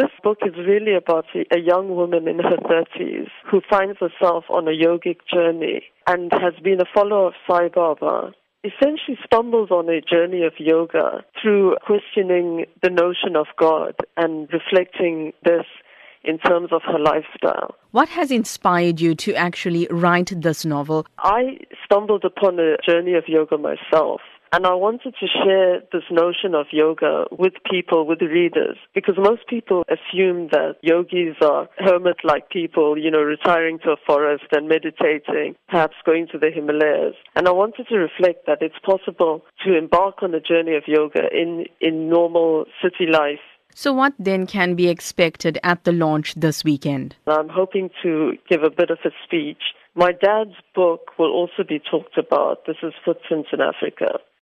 This book is really about a young woman in her 30s who finds herself on a yogic journey and has been a follower of Sai Baba. Essentially stumbles on a journey of yoga through questioning the notion of God and reflecting this in terms of her lifestyle. What has inspired you to actually write this novel? I stumbled upon a journey of yoga myself. And I wanted to share this notion of yoga with people, with readers, because most people assume that yogis are hermit-like people, you know, retiring to a forest and meditating, perhaps going to the Himalayas. And I wanted to reflect that it's possible to embark on a journey of yoga in, in normal city life so, what then can be expected at the launch this weekend? I'm hoping to give a bit of a speech. My dad's book will also be talked about. This is Footprints in Africa.